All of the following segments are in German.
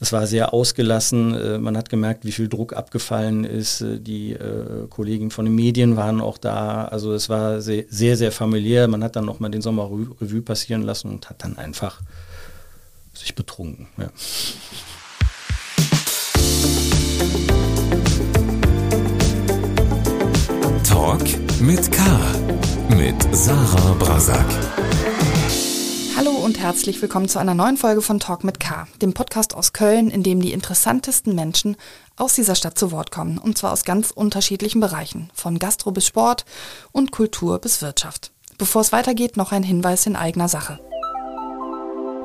es war sehr ausgelassen. Äh, man hat gemerkt, wie viel Druck abgefallen ist. Äh, die äh, Kollegen von den Medien waren auch da. Also es war sehr, sehr, familiär. Man hat dann nochmal den Sommer Revue passieren lassen und hat dann einfach sich betrunken. Ja. Talk mit K. Mit Sarah Brasak. Und herzlich willkommen zu einer neuen Folge von Talk mit K, dem Podcast aus Köln, in dem die interessantesten Menschen aus dieser Stadt zu Wort kommen. Und zwar aus ganz unterschiedlichen Bereichen, von Gastro bis Sport und Kultur bis Wirtschaft. Bevor es weitergeht, noch ein Hinweis in eigener Sache.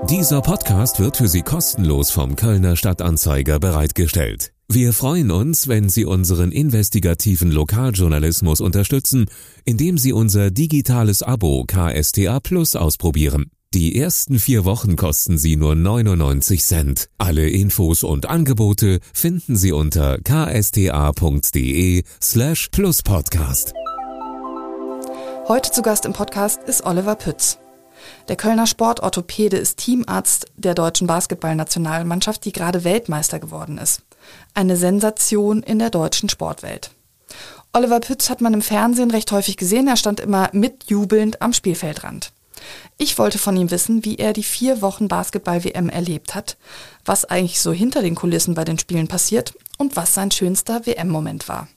Dieser Podcast wird für Sie kostenlos vom Kölner Stadtanzeiger bereitgestellt. Wir freuen uns, wenn Sie unseren investigativen Lokaljournalismus unterstützen, indem Sie unser digitales Abo KSTA Plus ausprobieren. Die ersten vier Wochen kosten Sie nur 99 Cent. Alle Infos und Angebote finden Sie unter ksta.de slash pluspodcast. Heute zu Gast im Podcast ist Oliver Pütz. Der Kölner Sportorthopäde ist Teamarzt der deutschen Basketballnationalmannschaft, die gerade Weltmeister geworden ist. Eine Sensation in der deutschen Sportwelt. Oliver Pütz hat man im Fernsehen recht häufig gesehen. Er stand immer mitjubelnd am Spielfeldrand. Ich wollte von ihm wissen, wie er die vier Wochen Basketball-WM erlebt hat, was eigentlich so hinter den Kulissen bei den Spielen passiert und was sein schönster WM-Moment war.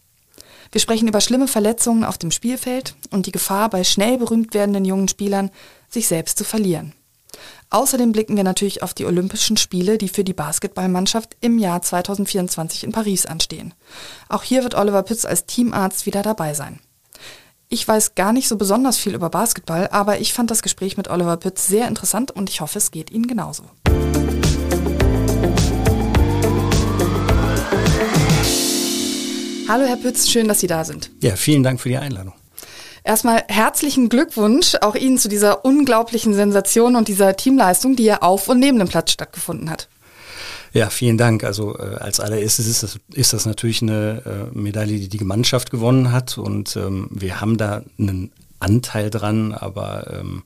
Wir sprechen über schlimme Verletzungen auf dem Spielfeld und die Gefahr bei schnell berühmt werdenden jungen Spielern, sich selbst zu verlieren. Außerdem blicken wir natürlich auf die Olympischen Spiele, die für die Basketballmannschaft im Jahr 2024 in Paris anstehen. Auch hier wird Oliver Pütz als Teamarzt wieder dabei sein. Ich weiß gar nicht so besonders viel über Basketball, aber ich fand das Gespräch mit Oliver Pütz sehr interessant und ich hoffe, es geht Ihnen genauso. Hallo Herr Pütz, schön, dass Sie da sind. Ja, vielen Dank für die Einladung. Erstmal herzlichen Glückwunsch auch Ihnen zu dieser unglaublichen Sensation und dieser Teamleistung, die ja auf und neben dem Platz stattgefunden hat. Ja, vielen Dank. Also äh, als allererstes ist das, ist das natürlich eine äh, Medaille, die die Mannschaft gewonnen hat und ähm, wir haben da einen Anteil dran, aber ähm,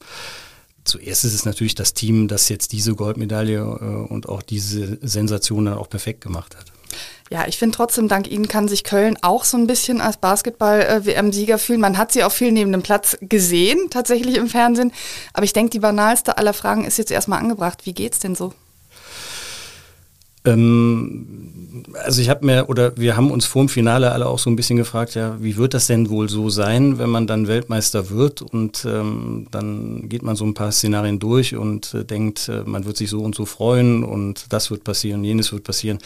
zuerst ist es natürlich das Team, das jetzt diese Goldmedaille äh, und auch diese Sensation dann auch perfekt gemacht hat. Ja, ich finde trotzdem, dank Ihnen kann sich Köln auch so ein bisschen als Basketball-WM-Sieger fühlen. Man hat sie auch viel neben dem Platz gesehen, tatsächlich im Fernsehen. Aber ich denke, die banalste aller Fragen ist jetzt erstmal angebracht. Wie geht's denn so? Ähm, also ich habe mir, oder wir haben uns vor dem Finale alle auch so ein bisschen gefragt, ja, wie wird das denn wohl so sein, wenn man dann Weltmeister wird? Und ähm, dann geht man so ein paar Szenarien durch und äh, denkt, äh, man wird sich so und so freuen und das wird passieren, jenes wird passieren.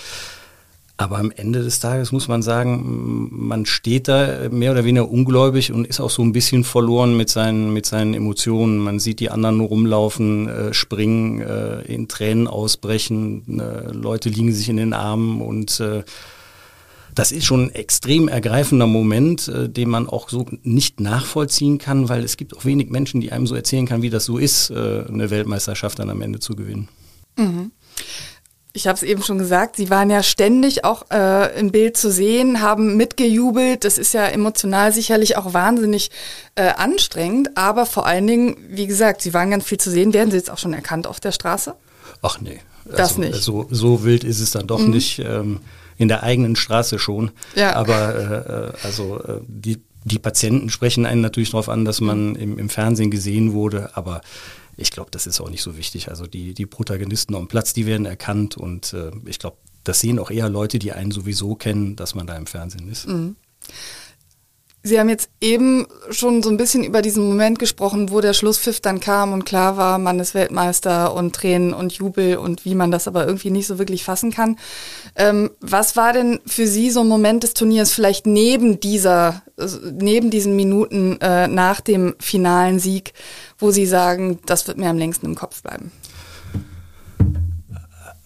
Aber am Ende des Tages muss man sagen, man steht da mehr oder weniger ungläubig und ist auch so ein bisschen verloren mit seinen, mit seinen Emotionen. Man sieht die anderen rumlaufen, äh, springen, äh, in Tränen ausbrechen, äh, Leute liegen sich in den Armen und äh, das ist schon ein extrem ergreifender Moment, äh, den man auch so nicht nachvollziehen kann, weil es gibt auch wenig Menschen, die einem so erzählen kann, wie das so ist, äh, eine Weltmeisterschaft dann am Ende zu gewinnen. Mhm ich habe es eben schon gesagt, Sie waren ja ständig auch äh, im Bild zu sehen, haben mitgejubelt. Das ist ja emotional sicherlich auch wahnsinnig äh, anstrengend, aber vor allen Dingen, wie gesagt, Sie waren ganz viel zu sehen. Werden Sie jetzt auch schon erkannt auf der Straße? Ach nee. Also, das nicht. So, so wild ist es dann doch mhm. nicht. Ähm, in der eigenen Straße schon. Ja. Aber äh, also äh, die, die Patienten sprechen einen natürlich darauf an, dass man im, im Fernsehen gesehen wurde, aber ich glaube, das ist auch nicht so wichtig. Also die, die Protagonisten am Platz, die werden erkannt und äh, ich glaube, das sehen auch eher Leute, die einen sowieso kennen, dass man da im Fernsehen ist. Mhm. Sie haben jetzt eben schon so ein bisschen über diesen Moment gesprochen, wo der Schlusspfiff dann kam und klar war, man ist Weltmeister und Tränen und Jubel und wie man das aber irgendwie nicht so wirklich fassen kann. Ähm, was war denn für Sie so ein Moment des Turniers vielleicht neben dieser, neben diesen Minuten äh, nach dem finalen Sieg, wo Sie sagen, das wird mir am längsten im Kopf bleiben?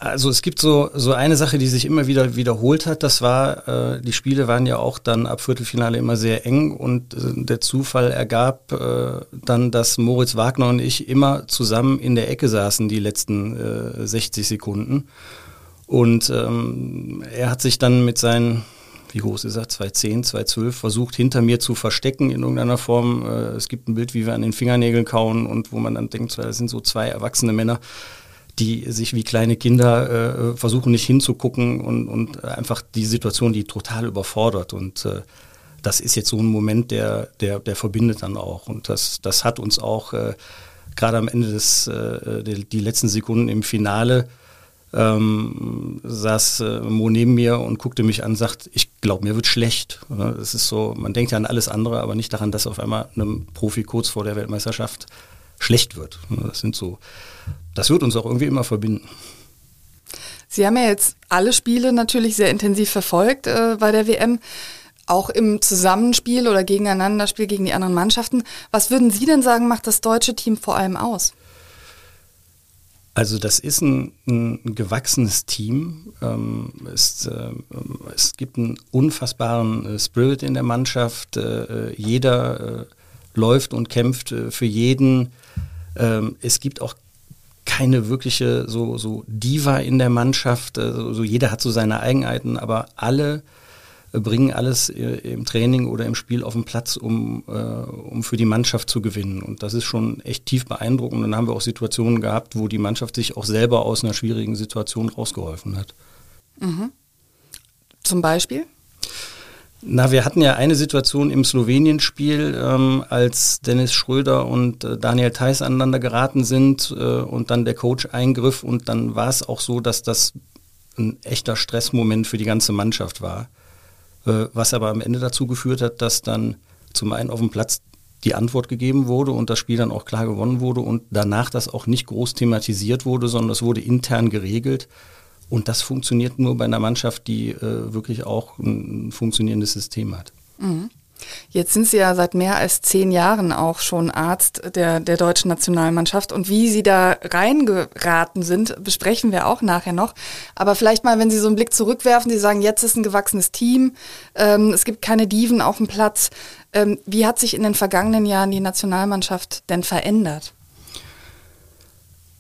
Also es gibt so, so eine Sache, die sich immer wieder wiederholt hat. Das war, äh, die Spiele waren ja auch dann ab Viertelfinale immer sehr eng und äh, der Zufall ergab äh, dann, dass Moritz Wagner und ich immer zusammen in der Ecke saßen die letzten äh, 60 Sekunden. Und ähm, er hat sich dann mit seinen, wie groß ist er, 210, 212, versucht hinter mir zu verstecken in irgendeiner Form. Äh, es gibt ein Bild, wie wir an den Fingernägeln kauen und wo man dann denkt, das sind so zwei erwachsene Männer die sich wie kleine Kinder äh, versuchen nicht hinzugucken und, und einfach die Situation, die total überfordert. Und äh, das ist jetzt so ein Moment, der, der, der verbindet dann auch. Und das, das hat uns auch äh, gerade am Ende des, äh, die, die letzten Sekunden im Finale, ähm, saß äh, Mo neben mir und guckte mich an und sagt, ich glaube, mir wird schlecht. Es ist so, man denkt ja an alles andere, aber nicht daran, dass auf einmal einem Profi kurz vor der Weltmeisterschaft schlecht wird. Das sind so, das wird uns auch irgendwie immer verbinden. Sie haben ja jetzt alle Spiele natürlich sehr intensiv verfolgt äh, bei der WM, auch im Zusammenspiel oder Gegeneinanderspiel gegen die anderen Mannschaften. Was würden Sie denn sagen, macht das deutsche Team vor allem aus? Also das ist ein, ein gewachsenes Team. Ähm, es, äh, es, gibt einen unfassbaren äh, Spirit in der Mannschaft. Äh, jeder äh, läuft und kämpft äh, für jeden. Ähm, es gibt auch keine wirkliche so, so Diva in der Mannschaft. Also, so jeder hat so seine Eigenheiten, aber alle bringen alles äh, im Training oder im Spiel auf den Platz, um, äh, um für die Mannschaft zu gewinnen. Und das ist schon echt tief beeindruckend. Und dann haben wir auch Situationen gehabt, wo die Mannschaft sich auch selber aus einer schwierigen Situation rausgeholfen hat. Mhm. Zum Beispiel? Na, wir hatten ja eine Situation im Slowenien-Spiel, ähm, als Dennis Schröder und äh, Daniel Theiss aneinander geraten sind äh, und dann der Coach eingriff und dann war es auch so, dass das ein echter Stressmoment für die ganze Mannschaft war. Äh, was aber am Ende dazu geführt hat, dass dann zum einen auf dem Platz die Antwort gegeben wurde und das Spiel dann auch klar gewonnen wurde und danach das auch nicht groß thematisiert wurde, sondern es wurde intern geregelt. Und das funktioniert nur bei einer Mannschaft, die äh, wirklich auch ein funktionierendes System hat. Mhm. Jetzt sind Sie ja seit mehr als zehn Jahren auch schon Arzt der, der deutschen Nationalmannschaft und wie Sie da reingeraten sind, besprechen wir auch nachher noch. Aber vielleicht mal, wenn Sie so einen Blick zurückwerfen, Sie sagen, jetzt ist ein gewachsenes Team, ähm, es gibt keine Diven auf dem Platz. Ähm, wie hat sich in den vergangenen Jahren die Nationalmannschaft denn verändert?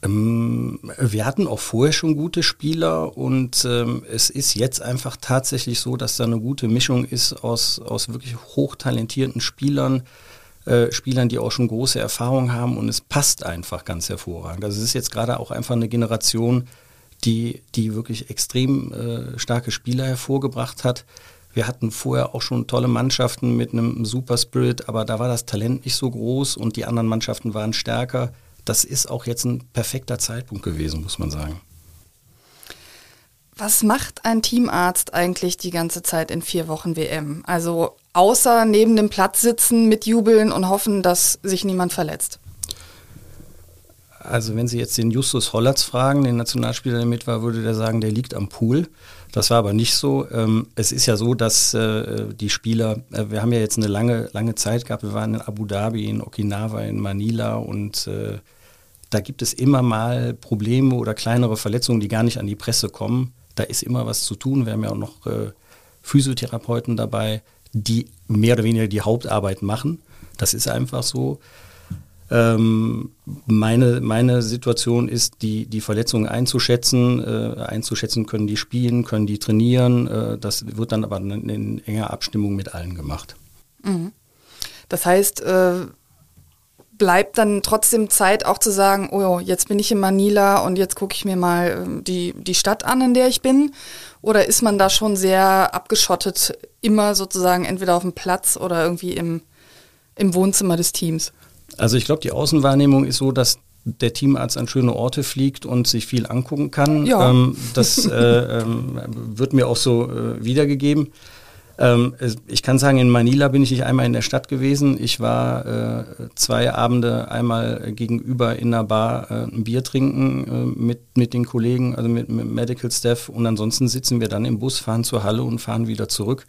Ähm, wir hatten auch vorher schon gute Spieler und ähm, es ist jetzt einfach tatsächlich so, dass da eine gute Mischung ist aus, aus wirklich hochtalentierten Spielern, äh, Spielern, die auch schon große Erfahrung haben und es passt einfach ganz hervorragend. Also es ist jetzt gerade auch einfach eine Generation, die, die wirklich extrem äh, starke Spieler hervorgebracht hat. Wir hatten vorher auch schon tolle Mannschaften mit einem Super Spirit, aber da war das Talent nicht so groß und die anderen Mannschaften waren stärker das ist auch jetzt ein perfekter Zeitpunkt gewesen, muss man sagen. Was macht ein Teamarzt eigentlich die ganze Zeit in vier Wochen WM? Also außer neben dem Platz sitzen, mitjubeln und hoffen, dass sich niemand verletzt. Also wenn Sie jetzt den Justus Hollatz fragen, den Nationalspieler, der mit war, würde der sagen, der liegt am Pool. Das war aber nicht so. Ähm, es ist ja so, dass äh, die Spieler, äh, wir haben ja jetzt eine lange, lange Zeit gehabt. Wir waren in Abu Dhabi, in Okinawa, in Manila und äh, da gibt es immer mal Probleme oder kleinere Verletzungen, die gar nicht an die Presse kommen. Da ist immer was zu tun. Wir haben ja auch noch äh, Physiotherapeuten dabei, die mehr oder weniger die Hauptarbeit machen. Das ist einfach so. Ähm, meine, meine Situation ist, die, die Verletzungen einzuschätzen. Äh, einzuschätzen können die spielen, können die trainieren. Äh, das wird dann aber in, in, enger Abstimmung mit allen gemacht. Mhm. Das heißt, äh, bleibt dann trotzdem Zeit auch zu sagen, oh, jetzt bin ich in Manila und jetzt gucke ich mir mal ähm, die, die Stadt an, in der ich bin? Oder ist man da schon sehr abgeschottet, immer sozusagen entweder auf dem Platz oder irgendwie im, im Wohnzimmer des Teams? Also ich glaube, die Außenwahrnehmung ist so, dass der Teamarzt an schöne Orte fliegt und sich viel angucken kann. Ja. Ähm, das äh, ähm, wird mir auch so äh, wiedergegeben. Ähm, ich kann sagen, in Manila bin ich nicht einmal in der Stadt gewesen. Ich war äh, zwei Abende einmal gegenüber in einer Bar äh, ein Bier trinken äh, mit, mit den Kollegen, also mit, mit Medical Staff. Und ansonsten sitzen wir dann im Bus, fahren zur Halle und fahren wieder zurück.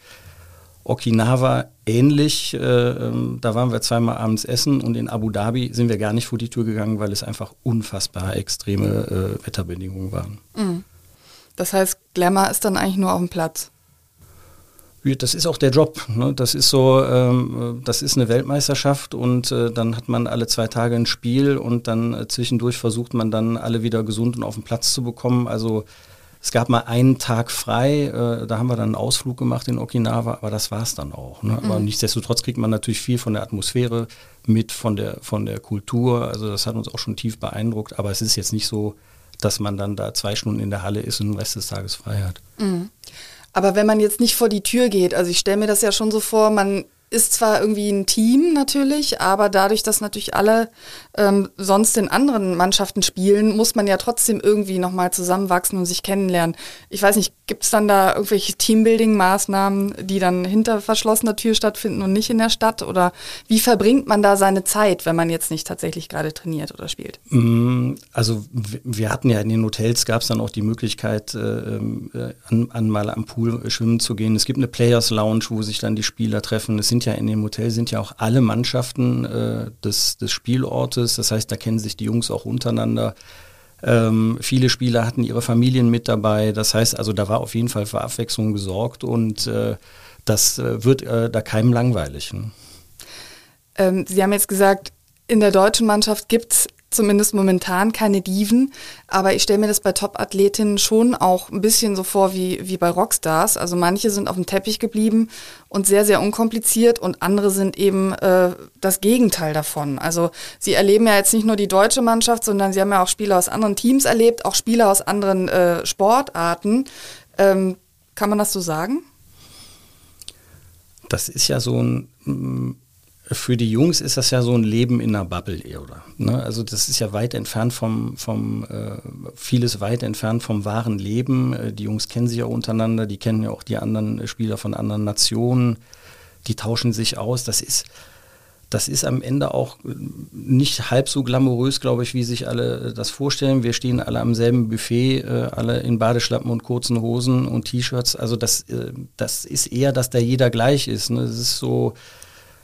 Okinawa ähnlich. Äh, ähm, da waren wir zweimal abends essen und in Abu Dhabi sind wir gar nicht vor die Tür gegangen, weil es einfach unfassbar extreme äh, Wetterbedingungen waren. Mhm. Das heißt, Glamour ist dann eigentlich nur auf dem Platz das ist auch der Job. Ne? Das ist so, ähm, das ist eine Weltmeisterschaft und äh, dann hat man alle zwei Tage ein Spiel und dann äh, zwischendurch versucht man dann alle wieder gesund und auf den Platz zu bekommen. Also es gab mal einen Tag frei, äh, da haben wir dann einen Ausflug gemacht in Okinawa, aber das war es dann auch. Ne? Aber mhm. nichtsdestotrotz kriegt man natürlich viel von der Atmosphäre mit, von der, von der Kultur. Also das hat uns auch schon tief beeindruckt, aber es ist jetzt nicht so, dass man dann da zwei Stunden in der Halle ist und den Rest des Tages frei hat. Mhm. Aber wenn man jetzt nicht vor die Tür geht, also ich stelle mir das ja schon so vor, man ist zwar irgendwie ein Team natürlich, aber dadurch, dass natürlich alle ähm, sonst in anderen Mannschaften spielen, muss man ja trotzdem irgendwie nochmal zusammenwachsen und sich kennenlernen. Ich weiß nicht, gibt es dann da irgendwelche Teambuilding-Maßnahmen, die dann hinter verschlossener Tür stattfinden und nicht in der Stadt? Oder wie verbringt man da seine Zeit, wenn man jetzt nicht tatsächlich gerade trainiert oder spielt? Mm, also wir hatten ja in den Hotels, gab es dann auch die Möglichkeit, äh, äh, an, an mal am Pool schwimmen zu gehen. Es gibt eine Players Lounge, wo sich dann die Spieler treffen. Es sind sind ja in dem Hotel sind ja auch alle Mannschaften äh, des, des Spielortes. Das heißt, da kennen sich die Jungs auch untereinander. Ähm, viele Spieler hatten ihre Familien mit dabei. Das heißt, also da war auf jeden Fall für Abwechslung gesorgt und äh, das äh, wird äh, da keinem langweilig. Ne? Ähm, Sie haben jetzt gesagt, in der deutschen Mannschaft gibt es zumindest momentan keine Diven, aber ich stelle mir das bei Top-Athletinnen schon auch ein bisschen so vor wie, wie bei Rockstars. Also manche sind auf dem Teppich geblieben und sehr, sehr unkompliziert und andere sind eben äh, das Gegenteil davon. Also sie erleben ja jetzt nicht nur die deutsche Mannschaft, sondern sie haben ja auch Spieler aus anderen Teams erlebt, auch Spieler aus anderen äh, Sportarten. Ähm, kann man das so sagen? Das ist ja so ein für die Jungs ist das ja so ein Leben in einer Bubble, oder? Ne? Also das ist ja weit entfernt vom, vom äh, vieles weit entfernt vom wahren Leben. Äh, die Jungs kennen sich ja untereinander, die kennen ja auch die anderen Spieler von anderen Nationen, die tauschen sich aus. Das ist, das ist am Ende auch nicht halb so glamourös, glaube ich, wie sich alle das vorstellen. Wir stehen alle am selben Buffet, äh, alle in Badeschlappen und kurzen Hosen und T-Shirts. Also das, äh, das ist eher, dass da jeder gleich ist. Ne? Das ist so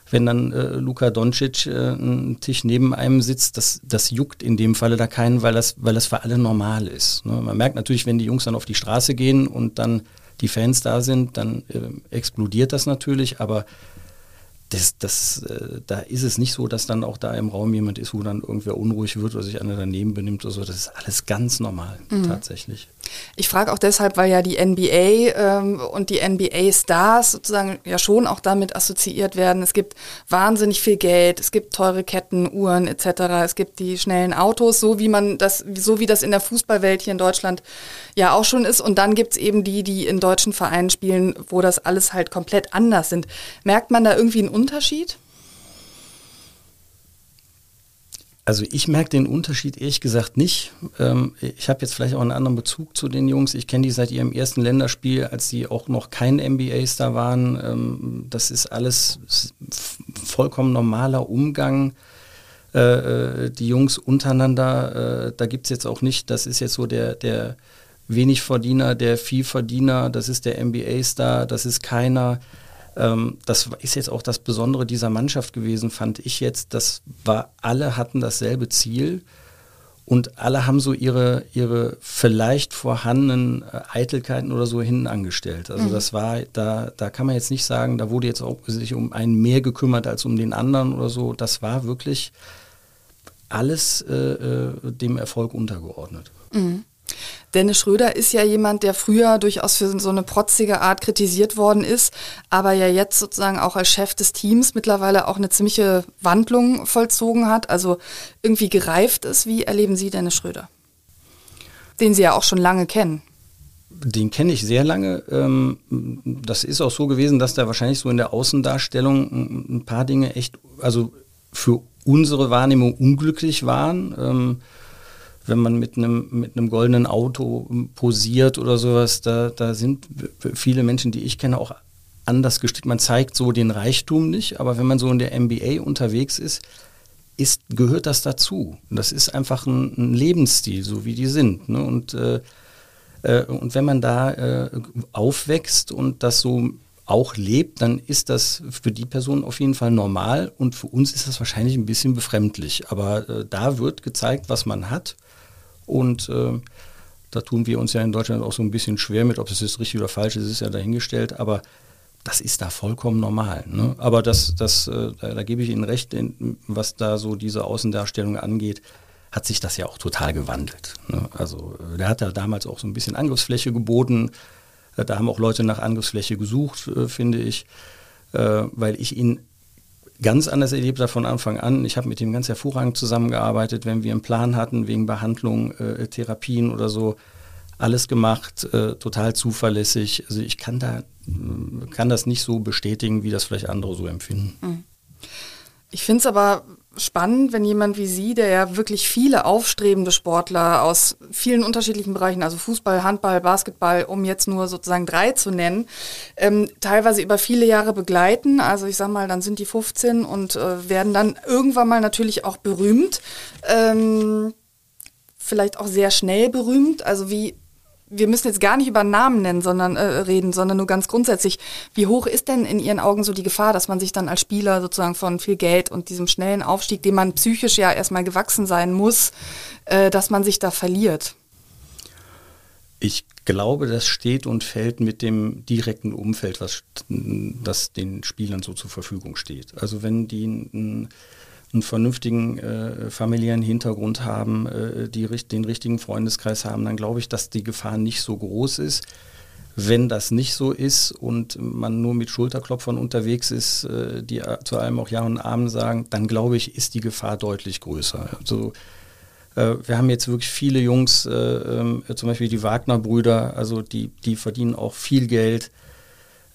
wenn dann äh, Luka Doncic äh, einen Tisch neben einem sitzt, das, das juckt in dem Falle da keinen, weil das, weil das für alle normal ist. Ne? Man merkt natürlich, wenn die Jungs dann auf die Straße gehen und dann die Fans da sind, dann äh, explodiert das natürlich, aber das, das, äh, da ist es nicht so, dass dann auch da im Raum jemand ist, wo dann irgendwer unruhig wird oder sich einer daneben benimmt oder so. Das ist alles ganz normal, mhm. tatsächlich. Ich frage auch deshalb, weil ja die NBA ähm, und die NBA-Stars sozusagen ja schon auch damit assoziiert werden. Es gibt wahnsinnig viel Geld, es gibt teure Ketten, Uhren etc. Es gibt die schnellen Autos, so wie man das, so wie das in der Fußballwelt hier in Deutschland ja auch schon ist. Und dann gibt es eben die, die in deutschen Vereinen spielen, wo das alles halt komplett anders sind. Merkt man da irgendwie einen Unterschied? Also ich merke den Unterschied ehrlich gesagt nicht. Ähm, ich habe jetzt vielleicht auch einen anderen Bezug zu den Jungs. Ich kenne die seit ihrem ersten Länderspiel, als sie auch noch kein NBA-Star waren. Ähm, das ist alles vollkommen normaler Umgang. Äh, äh, die Jungs untereinander, äh, da gibt es jetzt auch nicht, das ist jetzt so der, der wenig Verdiener, der Vielverdiener, das ist der NBA-Star, das ist keiner. Ähm, das ist jetzt auch das Besondere dieser Mannschaft gewesen, fand ich jetzt. Das war, alle hatten dasselbe Ziel und alle haben so ihre, ihre vielleicht vorhandenen äh, Eitelkeiten oder so hinten angestellt. Also mhm. das war, da, da kann man jetzt nicht sagen, da wurde jetzt auch sich um einen mehr gekümmert als um den anderen oder so. Das war wirklich alles äh, äh dem Erfolg untergeordnet. Mhm. Dennis Schröder ist ja jemand, der früher durchaus für so eine protzige Art kritisiert worden ist, aber ja jetzt sozusagen auch als Chef des Teams mittlerweile auch eine ziemliche Wandlung vollzogen hat, also irgendwie gereift ist. Wie erleben Sie Dennis Schröder? Den Sie ja auch schon lange kennen. Den kenne ich sehr lange. Ähm, das ist auch so gewesen, dass da wahrscheinlich so in der Außendarstellung ein paar Dinge echt, also für unsere Wahrnehmung unglücklich waren ähm, wenn man mit einem, mit einem goldenen Auto posiert oder sowas, da, da sind viele Menschen, die ich kenne, auch anders gestrickt. Man zeigt so den Reichtum nicht, aber wenn man so in der MBA unterwegs ist, ist gehört das dazu. Das ist einfach ein, ein Lebensstil, so wie die sind. Ne? Und, äh, äh, und wenn man da äh, aufwächst und das so auch lebt, dann ist das für die Person auf jeden Fall normal und für uns ist das wahrscheinlich ein bisschen befremdlich. Aber äh, da wird gezeigt, was man hat und äh, da tun wir uns ja in Deutschland auch so ein bisschen schwer mit, ob es jetzt richtig oder falsch ist, ist ja dahingestellt, aber das ist da vollkommen normal. Ne? Aber das, das, äh, da, da, gebe ich Ihnen recht, in, was da so diese Außendarstellung angeht, hat sich das ja auch total gewandelt. Ne? Also äh, der hat ja damals auch so ein bisschen Angriffsfläche geboten. Äh, da haben auch Leute nach Angriffsfläche gesucht, äh, finde ich, äh, weil ich ihn ganz anders erlebt von Anfang an. Ich habe mit ihm ganz hervorragend zusammengearbeitet, wenn wir einen Plan hatten wegen Behandlung, äh, Therapien oder so. Alles gemacht, äh, total zuverlässig. Also ich kann da kann das nicht so bestätigen, wie das vielleicht andere so empfinden. Mhm. Ich finde es aber spannend, wenn jemand wie Sie, der ja wirklich viele aufstrebende Sportler aus vielen unterschiedlichen Bereichen, also Fußball, Handball, Basketball, um jetzt nur sozusagen drei zu nennen, ähm, teilweise über viele Jahre begleiten. Also ich sag mal, dann sind die 15 und äh, werden dann irgendwann mal natürlich auch berühmt. Ähm, vielleicht auch sehr schnell berühmt. Also wie wir müssen jetzt gar nicht über Namen nennen, sondern äh, reden, sondern nur ganz grundsätzlich. Wie hoch ist denn in Ihren Augen so die Gefahr, dass man sich dann als Spieler sozusagen von viel Geld und diesem schnellen Aufstieg, dem man psychisch ja erstmal gewachsen sein muss, äh, dass man sich da verliert? Ich glaube, das steht und fällt mit dem direkten Umfeld, was das den Spielern so zur Verfügung steht. Also wenn die ein einen vernünftigen äh, familiären Hintergrund haben, äh, die, den richtigen Freundeskreis haben, dann glaube ich, dass die Gefahr nicht so groß ist. Wenn das nicht so ist und man nur mit Schulterklopfern unterwegs ist, äh, die zu allem auch Ja und Amen sagen, dann glaube ich, ist die Gefahr deutlich größer. Also äh, wir haben jetzt wirklich viele Jungs, äh, ähm, zum Beispiel die Wagner-Brüder, also die, die verdienen auch viel Geld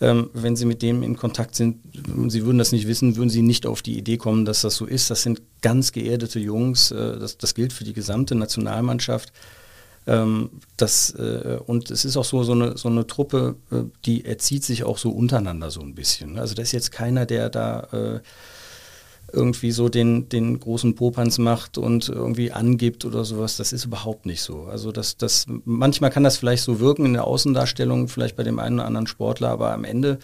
ähm, wenn Sie mit dem in Kontakt sind Sie würden das nicht wissen, würden Sie nicht auf die Idee kommen, dass das so ist. Das sind ganz geerdete Jungs. Äh, das, das gilt für die gesamte Nationalmannschaft. Ähm, das, äh, und es ist auch so, so, eine, so eine Truppe, äh, die erzieht sich auch so untereinander so ein bisschen. Also da ist jetzt keiner, der da äh, irgendwie so den, den großen Popanz macht und irgendwie angibt oder sowas. Das ist überhaupt nicht so. Also das, das, manchmal kann das vielleicht so wirken in der Außendarstellung, vielleicht bei dem einen oder anderen Sportler, aber am Ende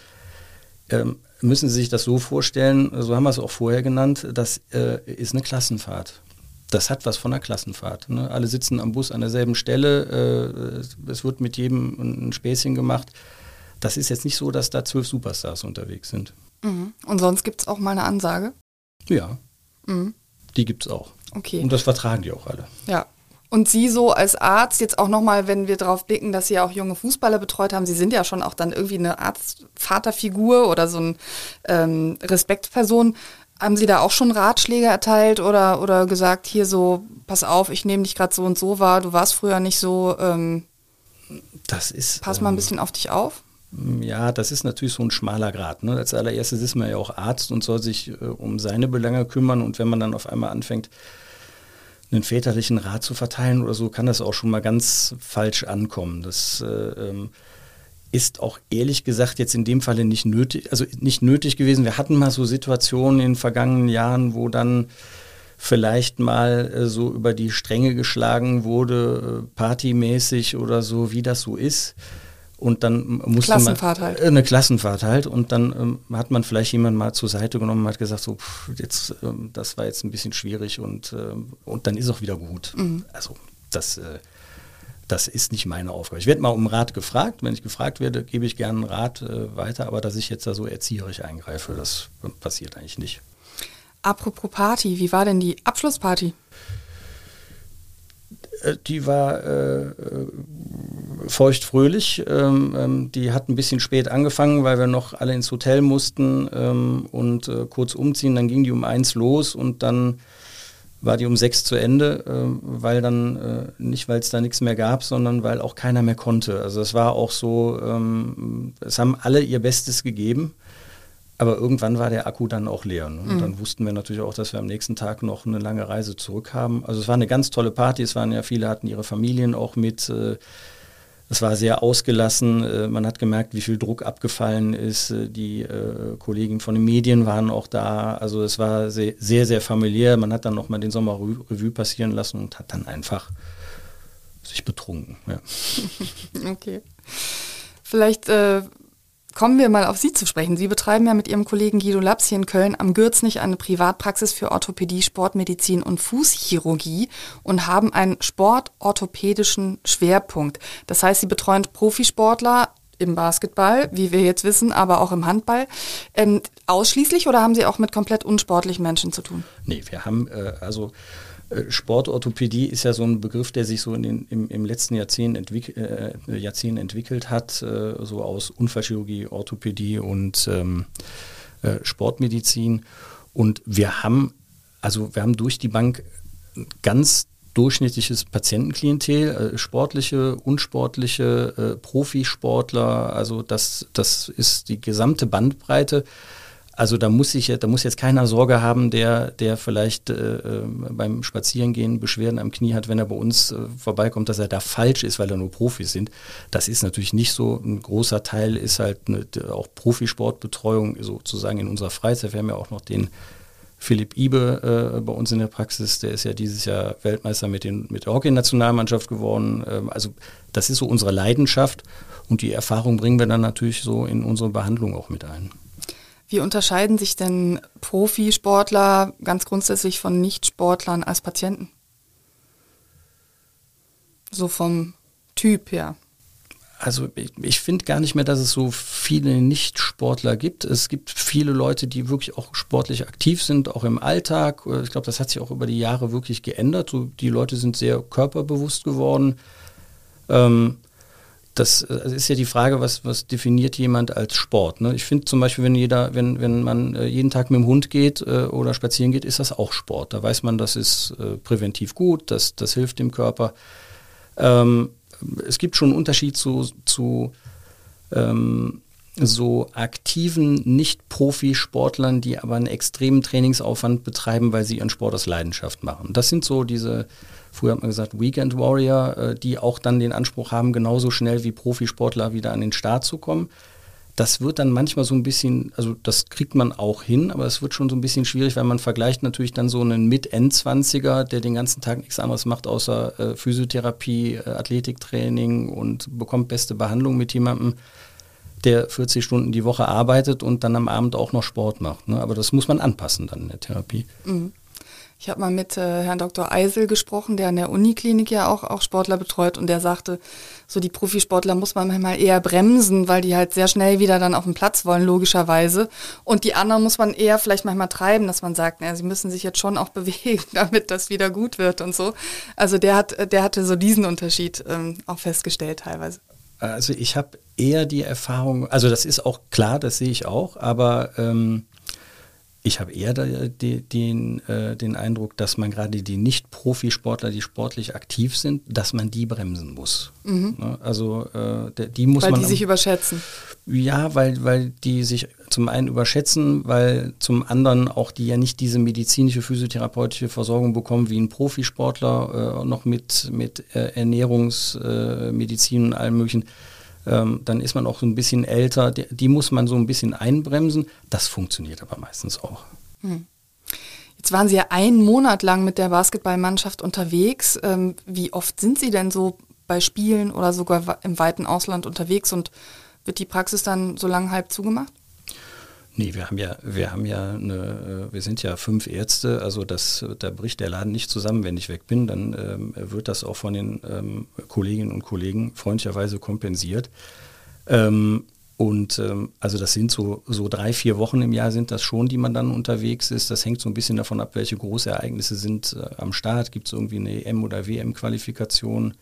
ähm, müssen Sie sich das so vorstellen, so haben wir es auch vorher genannt, das äh, ist eine Klassenfahrt. Das hat was von einer Klassenfahrt. Ne? Alle sitzen am Bus an derselben Stelle, äh, es wird mit jedem ein Späßchen gemacht. Das ist jetzt nicht so, dass da zwölf Superstars unterwegs sind. Mhm. Und sonst gibt es auch mal eine Ansage? Ja, mhm. die gibt es auch. Okay. Und das vertragen die auch alle. Ja. Und Sie so als Arzt, jetzt auch nochmal, wenn wir darauf blicken, dass Sie ja auch junge Fußballer betreut haben, Sie sind ja schon auch dann irgendwie eine Arzt-Vaterfigur oder so eine ähm, Respektperson. Haben Sie da auch schon Ratschläge erteilt oder, oder gesagt, hier so, pass auf, ich nehme dich gerade so und so wahr, du warst früher nicht so, ähm, das ist, pass mal ein ähm, bisschen auf dich auf? Ja, das ist natürlich so ein schmaler Grad. Ne? Als allererstes ist man ja auch Arzt und soll sich äh, um seine Belange kümmern. Und wenn man dann auf einmal anfängt, einen väterlichen Rat zu verteilen oder so, kann das auch schon mal ganz falsch ankommen. Das äh, ähm, ist auch ehrlich gesagt jetzt in dem Falle nicht nötig, also nicht nötig gewesen. Wir hatten mal so Situationen in den vergangenen Jahren, wo dann vielleicht mal äh, so über die Stränge geschlagen wurde, äh, partymäßig oder so, wie das so ist. Und dann musste Klassenfahrt man, halt. Äh, eine Klassenfahrt halt. Und dann ähm, hat man vielleicht jemanden mal zur Seite genommen und hat gesagt, so, pff, jetzt, ähm, das war jetzt ein bisschen schwierig und, ähm, und dann ist auch wieder gut. Mhm. Also das, äh, das ist nicht meine Aufgabe. Ich werde mal um Rat gefragt. Wenn ich gefragt werde, gebe ich gerne einen Rat äh, weiter, aber dass ich jetzt da so erzieherisch eingreife, das passiert eigentlich nicht. Apropos Party, wie war denn die Abschlussparty? Äh, die war äh, äh, feuchtfröhlich. Ähm, ähm, die hat ein bisschen spät angefangen, weil wir noch alle ins Hotel mussten ähm, und äh, kurz umziehen. Dann ging die um eins los und dann war die um sechs zu Ende, äh, weil dann äh, nicht, weil es da nichts mehr gab, sondern weil auch keiner mehr konnte. Also es war auch so, ähm, es haben alle ihr Bestes gegeben. Aber irgendwann war der Akku dann auch leer. Ne? Und mhm. dann wussten wir natürlich auch, dass wir am nächsten Tag noch eine lange Reise zurück haben. Also es war eine ganz tolle Party. Es waren ja viele, hatten ihre Familien auch mit. Äh, es war sehr ausgelassen. Äh, man hat gemerkt, wie viel Druck abgefallen ist. Äh, die Kollegen von den Medien waren auch da. Also es war sehr, sehr, sehr familiär. Man hat dann nochmal den Sommer Revue passieren lassen und hat dann einfach sich betrunken. Ja. okay. Vielleicht äh, Kommen wir mal auf Sie zu sprechen. Sie betreiben ja mit Ihrem Kollegen Guido Laps hier in Köln am Gürznich eine Privatpraxis für Orthopädie, Sportmedizin und Fußchirurgie und haben einen sportorthopädischen Schwerpunkt. Das heißt, Sie betreuen Profisportler im Basketball, wie wir jetzt wissen, aber auch im Handball. Ähm, ausschließlich oder haben Sie auch mit komplett unsportlichen Menschen zu tun? Nee, wir haben äh, also Sportorthopädie ist ja so ein Begriff, der sich so in den, im, im letzten Jahrzehnt, entwick äh, Jahrzehnt entwickelt hat, äh, so aus Unfallchirurgie, Orthopädie und ähm, äh, Sportmedizin. Und wir haben, also wir haben durch die Bank ganz durchschnittliches Patientenklientel, äh, sportliche, unsportliche, äh, Profisportler, also das, das ist die gesamte Bandbreite. Also da muss ich, da muss jetzt keiner Sorge haben, der, der vielleicht äh, äh, beim Spazierengehen Beschwerden am Knie hat, wenn er bei uns äh, vorbeikommt, dass er da falsch ist, weil er nur Profis sind. Das ist natürlich nicht so. Ein großer Teil ist halt eine, auch Profisportbetreuung sozusagen in unserer Freizeit. Wir haben ja auch noch den Philipp Ibe äh, bei uns in der Praxis, der ist ja dieses Jahr Weltmeister mit, den, mit der Hockey-Nationalmannschaft geworden. Ähm, also das ist so unsere Leidenschaft und die Erfahrung bringen wir dann natürlich so in unsere Behandlung auch mit ein. Wie unterscheiden sich denn Profisportler ganz grundsätzlich von Nichtsportlern als Patienten? So vom Typ her also ich, ich finde gar nicht mehr, dass es so viele Nicht-Sportler gibt. Es gibt viele Leute, die wirklich auch sportlich aktiv sind, auch im Alltag. Ich glaube, das hat sich auch über die Jahre wirklich geändert. So, die Leute sind sehr körperbewusst geworden. Ähm, das ist ja die Frage, was, was definiert jemand als Sport? Ne? Ich finde zum Beispiel, wenn jeder, wenn, wenn man äh, jeden Tag mit dem Hund geht äh, oder spazieren geht, ist das auch Sport. Da weiß man, das ist äh, präventiv gut, das, das hilft dem Körper. Ähm, es gibt schon einen Unterschied zu, zu ähm, so aktiven Nicht-Profi-Sportlern, die aber einen extremen Trainingsaufwand betreiben, weil sie ihren Sport aus Leidenschaft machen. Das sind so diese, früher hat man gesagt, Weekend Warrior, äh, die auch dann den Anspruch haben, genauso schnell wie Profisportler wieder an den Start zu kommen. Das wird dann manchmal so ein bisschen, also das kriegt man auch hin, aber es wird schon so ein bisschen schwierig, weil man vergleicht natürlich dann so einen Mit-Endzwanziger, der den ganzen Tag nichts anderes macht, außer äh, Physiotherapie, äh, Athletiktraining und bekommt beste Behandlung mit jemandem, der 40 Stunden die Woche arbeitet und dann am Abend auch noch Sport macht. Ne? Aber das muss man anpassen dann in der Therapie. Mhm. Ich habe mal mit äh, Herrn Dr. Eisel gesprochen, der an der Uniklinik ja auch, auch Sportler betreut und der sagte, so die Profisportler muss man manchmal eher bremsen, weil die halt sehr schnell wieder dann auf den Platz wollen, logischerweise. Und die anderen muss man eher vielleicht manchmal treiben, dass man sagt, na, sie müssen sich jetzt schon auch bewegen, damit das wieder gut wird und so. Also der hat, der hatte so diesen Unterschied ähm, auch festgestellt teilweise. Also ich habe eher die Erfahrung, also das ist auch klar, das sehe ich auch, aber ähm, ich habe eher den, den, äh, den Eindruck, dass man gerade die Nicht-Profisportler, die sportlich aktiv sind, dass man die bremsen muss. Mhm. Ne? Also äh, die muss weil man. Weil die sich überschätzen. Ja, weil, weil die sich zum einen überschätzen, weil zum anderen auch die ja nicht diese medizinische, physiotherapeutische Versorgung bekommen wie ein Profisportler, äh, noch mit, mit äh, Ernährungsmedizin äh, und allem möglichen ähm, dann ist man auch so ein bisschen älter. Die, die, muss man so ein bisschen einbremsen. Das funktioniert aber meistens auch. Hm. Jetzt waren Sie ja einen Monat lang mit der Basketballmannschaft unterwegs. Ähm, wie oft sind Sie denn so bei Spielen oder sogar im weiten Ausland unterwegs und wird die Praxis dann so lang halb zugemacht? Nee, wir haben ja, wir haben ja eine, äh, wir sind ja fünf Ärzte, also das, da bricht der Laden nicht zusammen, wenn ich weg bin, dann ähm, wird das auch von den ähm, Kolleginnen und Kollegen freundlicherweise kompensiert. Ähm, und ähm, also das sind so, so drei, vier Wochen im Jahr sind das schon, die man dann unterwegs ist. Das hängt so ein bisschen davon ab, welche Großereignisse sind äh, am Start. Gibt es irgendwie eine EM- oder WM-Qualifikation?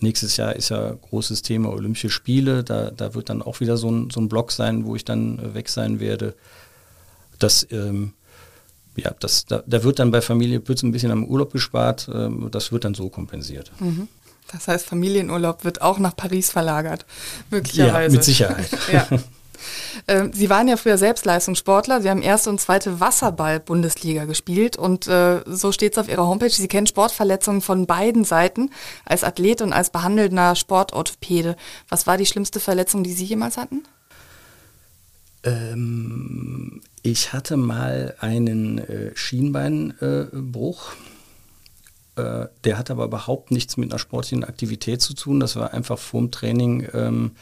Nächstes Jahr ist ja großes Thema Olympische Spiele. Da, da wird dann auch wieder so ein, so ein Block sein, wo ich dann äh, weg sein werde. Das, ähm, ja, das, da, da, wird dann bei Familie Pütz ein bisschen am Urlaub gespart. Ähm, das wird dann so kompensiert. Mhm. Das heißt, Familienurlaub wird auch nach Paris verlagert, möglicherweise. Ja, mit Sicherheit. ja. Ähm, Sie waren ja früher selbst Leistungssportler. Sie haben erste und zweite Wasserball-Bundesliga gespielt und äh, so steht es auf Ihrer Homepage. Sie kennen Sportverletzungen von beiden Seiten als Athlet und als behandelnder Sportorthopäde. Was war die schlimmste Verletzung, die Sie jemals hatten? Ähm, ich hatte mal einen äh, Schienbeinbruch. Äh, der hat aber überhaupt nichts mit einer sportlichen Aktivität zu tun. Das war einfach vorm Training ähm,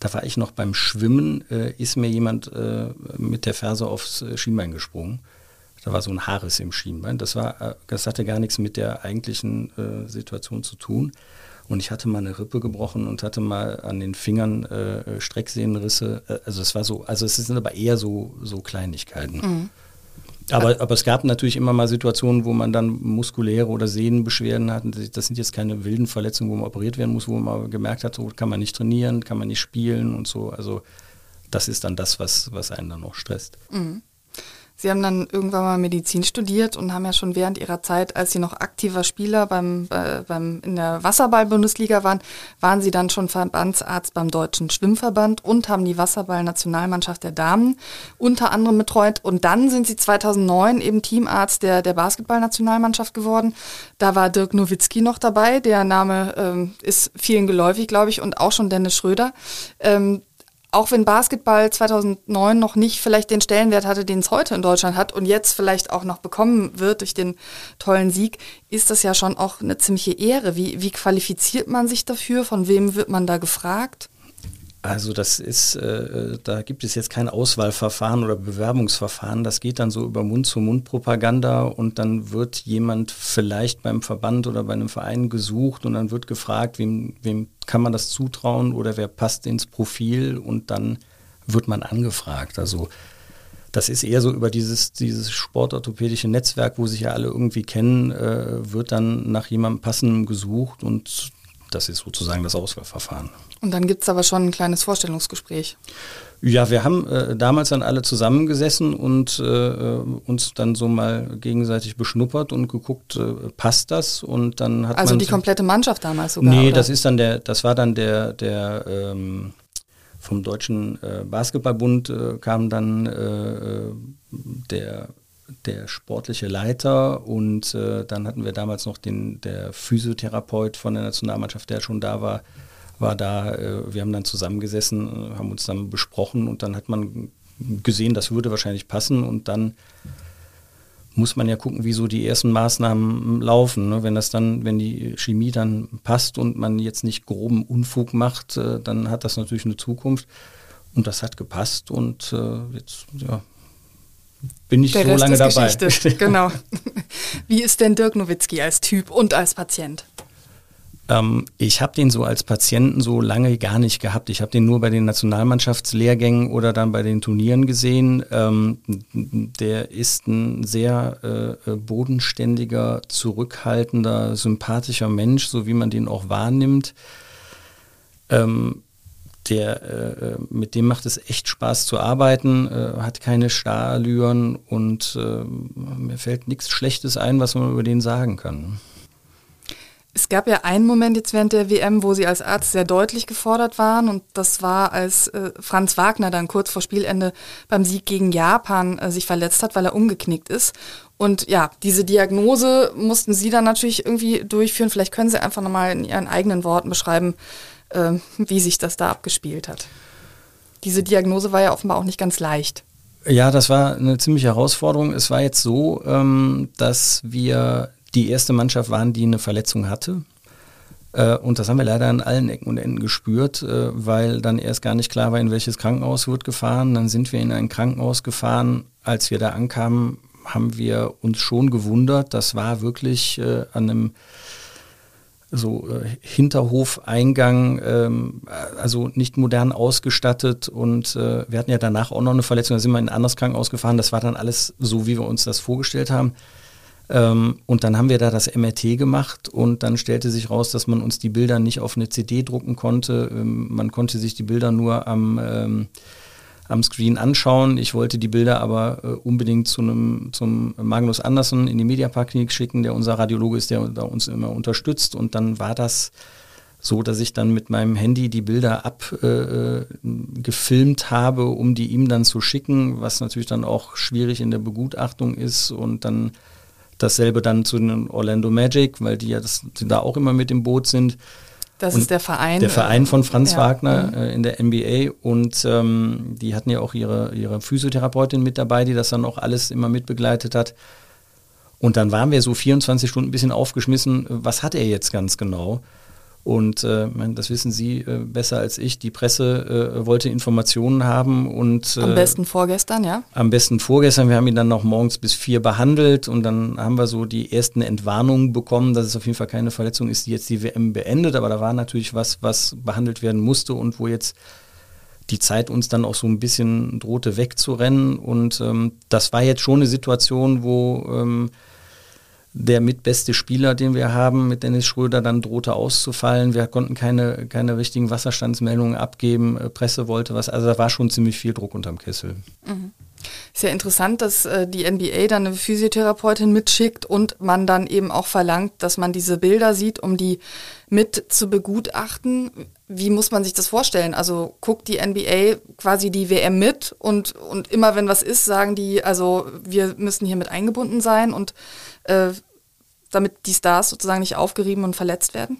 da war ich noch beim Schwimmen, äh, ist mir jemand äh, mit der Ferse aufs äh, Schienbein gesprungen. Da war so ein Haares im Schienbein. Das, war, äh, das hatte gar nichts mit der eigentlichen äh, Situation zu tun. Und ich hatte mal eine Rippe gebrochen und hatte mal an den Fingern äh, Strecksehnenrisse. Also es war so, also es sind aber eher so, so Kleinigkeiten. Mhm. Aber, aber es gab natürlich immer mal Situationen, wo man dann muskuläre oder Sehnenbeschwerden hat. Das sind jetzt keine wilden Verletzungen, wo man operiert werden muss, wo man gemerkt hat, so kann man nicht trainieren, kann man nicht spielen und so. Also das ist dann das, was, was einen dann noch stresst. Mhm. Sie haben dann irgendwann mal Medizin studiert und haben ja schon während Ihrer Zeit, als Sie noch aktiver Spieler beim, äh, beim, in der Wasserball-Bundesliga waren, waren Sie dann schon Verbandsarzt beim Deutschen Schwimmverband und haben die Wasserball-Nationalmannschaft der Damen unter anderem betreut. Und dann sind Sie 2009 eben Teamarzt der, der Basketball-Nationalmannschaft geworden. Da war Dirk Nowitzki noch dabei. Der Name ähm, ist vielen geläufig, glaube ich, und auch schon Dennis Schröder. Ähm, auch wenn Basketball 2009 noch nicht vielleicht den Stellenwert hatte, den es heute in Deutschland hat und jetzt vielleicht auch noch bekommen wird durch den tollen Sieg, ist das ja schon auch eine ziemliche Ehre. Wie, wie qualifiziert man sich dafür? Von wem wird man da gefragt? Also das ist, äh, da gibt es jetzt kein Auswahlverfahren oder Bewerbungsverfahren. Das geht dann so über Mund-zu-Mund-Propaganda und dann wird jemand vielleicht beim Verband oder bei einem Verein gesucht und dann wird gefragt, wem, wem kann man das zutrauen oder wer passt ins Profil und dann wird man angefragt. Also das ist eher so über dieses, dieses sportorthopädische Netzwerk, wo sich ja alle irgendwie kennen, äh, wird dann nach jemandem passendem gesucht und das ist sozusagen das Auswahlverfahren. Und dann gibt es aber schon ein kleines Vorstellungsgespräch. Ja, wir haben äh, damals dann alle zusammengesessen und äh, uns dann so mal gegenseitig beschnuppert und geguckt, äh, passt das? Und dann hat also die komplette Mannschaft damals sogar. Nee, oder? das ist dann der, das war dann der, der ähm, vom Deutschen äh, Basketballbund äh, kam dann äh, der der sportliche Leiter und äh, dann hatten wir damals noch den der Physiotherapeut von der Nationalmannschaft, der schon da war, war da. Äh, wir haben dann zusammengesessen, haben uns dann besprochen und dann hat man gesehen, das würde wahrscheinlich passen und dann muss man ja gucken, wie so die ersten Maßnahmen laufen. Ne? Wenn das dann, wenn die Chemie dann passt und man jetzt nicht groben Unfug macht, äh, dann hat das natürlich eine Zukunft. Und das hat gepasst und äh, jetzt ja, bin ich Der so Rest lange ist dabei. Geschichte. genau. Wie ist denn Dirk Nowitzki als Typ und als Patient? Ähm, ich habe den so als Patienten so lange gar nicht gehabt. Ich habe den nur bei den Nationalmannschaftslehrgängen oder dann bei den Turnieren gesehen. Ähm, der ist ein sehr äh, bodenständiger, zurückhaltender, sympathischer Mensch, so wie man den auch wahrnimmt. Ähm, der, äh, mit dem macht es echt Spaß zu arbeiten, äh, hat keine Starallüren und äh, mir fällt nichts Schlechtes ein, was man über den sagen kann. Es gab ja einen Moment jetzt während der WM, wo Sie als Arzt sehr deutlich gefordert waren und das war, als äh, Franz Wagner dann kurz vor Spielende beim Sieg gegen Japan äh, sich verletzt hat, weil er umgeknickt ist. Und ja, diese Diagnose mussten Sie dann natürlich irgendwie durchführen. Vielleicht können Sie einfach nochmal in Ihren eigenen Worten beschreiben, äh, wie sich das da abgespielt hat. Diese Diagnose war ja offenbar auch nicht ganz leicht. Ja, das war eine ziemliche Herausforderung. Es war jetzt so, ähm, dass wir die erste Mannschaft waren, die eine Verletzung hatte. Äh, und das haben wir leider an allen Ecken und Enden gespürt, äh, weil dann erst gar nicht klar war, in welches Krankenhaus wird gefahren. Dann sind wir in ein Krankenhaus gefahren. Als wir da ankamen, haben wir uns schon gewundert. Das war wirklich äh, an einem so äh, Hinterhofeingang, ähm, also nicht modern ausgestattet und äh, wir hatten ja danach auch noch eine Verletzung, da sind wir in ein anderes Krankenhaus gefahren, das war dann alles so, wie wir uns das vorgestellt haben. Ähm, und dann haben wir da das MRT gemacht und dann stellte sich raus, dass man uns die Bilder nicht auf eine CD drucken konnte. Ähm, man konnte sich die Bilder nur am, ähm, am Screen anschauen. Ich wollte die Bilder aber äh, unbedingt zu einem, zum Magnus Andersen in die Mediapark-Klinik schicken, der unser Radiologe ist, der da uns immer unterstützt. Und dann war das so, dass ich dann mit meinem Handy die Bilder abgefilmt äh, habe, um die ihm dann zu schicken, was natürlich dann auch schwierig in der Begutachtung ist und dann Dasselbe dann zu den Orlando Magic, weil die ja das, die da auch immer mit im Boot sind. Das und ist der Verein. Der Verein von Franz ja. Wagner Mhm. äh, in der NBA und ähm, die hatten ja auch ihre, ihre Physiotherapeutin mit dabei, die das dann auch alles immer mitbegleitet hat. Und dann waren wir so 24 Stunden ein bisschen aufgeschmissen, was hat er jetzt ganz genau? Und äh, das wissen Sie äh, besser als ich. Die Presse äh, wollte Informationen haben und Am äh, besten vorgestern, ja? am besten vorgestern. Wir haben ihn dann noch morgens bis vier behandelt und dann haben wir so die ersten Entwarnungen bekommen, dass es auf jeden Fall keine Verletzung ist, die jetzt die WM beendet. Aber da war natürlich was, was behandelt werden musste und wo jetzt die Zeit uns dann auch so ein bisschen drohte wegzurennen. Und ähm, das war jetzt schon eine Situation, wo ähm, der mitbeste Spieler, den wir haben, mit Dennis Schröder, dann drohte auszufallen. Wir konnten keine, keine richtigen Wasserstandsmeldungen abgeben. Äh, Presse wollte was. Also da war schon ziemlich viel Druck unterm Kessel. Ist ja interessant, dass äh, die NBA dann eine Physiotherapeutin mitschickt und man dann eben auch verlangt, dass man diese Bilder sieht, um die mit zu begutachten. Wie muss man sich das vorstellen? Also guckt die NBA quasi die WM mit und, und immer wenn was ist, sagen die, also wir müssen hier mit eingebunden sein und äh, damit die Stars sozusagen nicht aufgerieben und verletzt werden?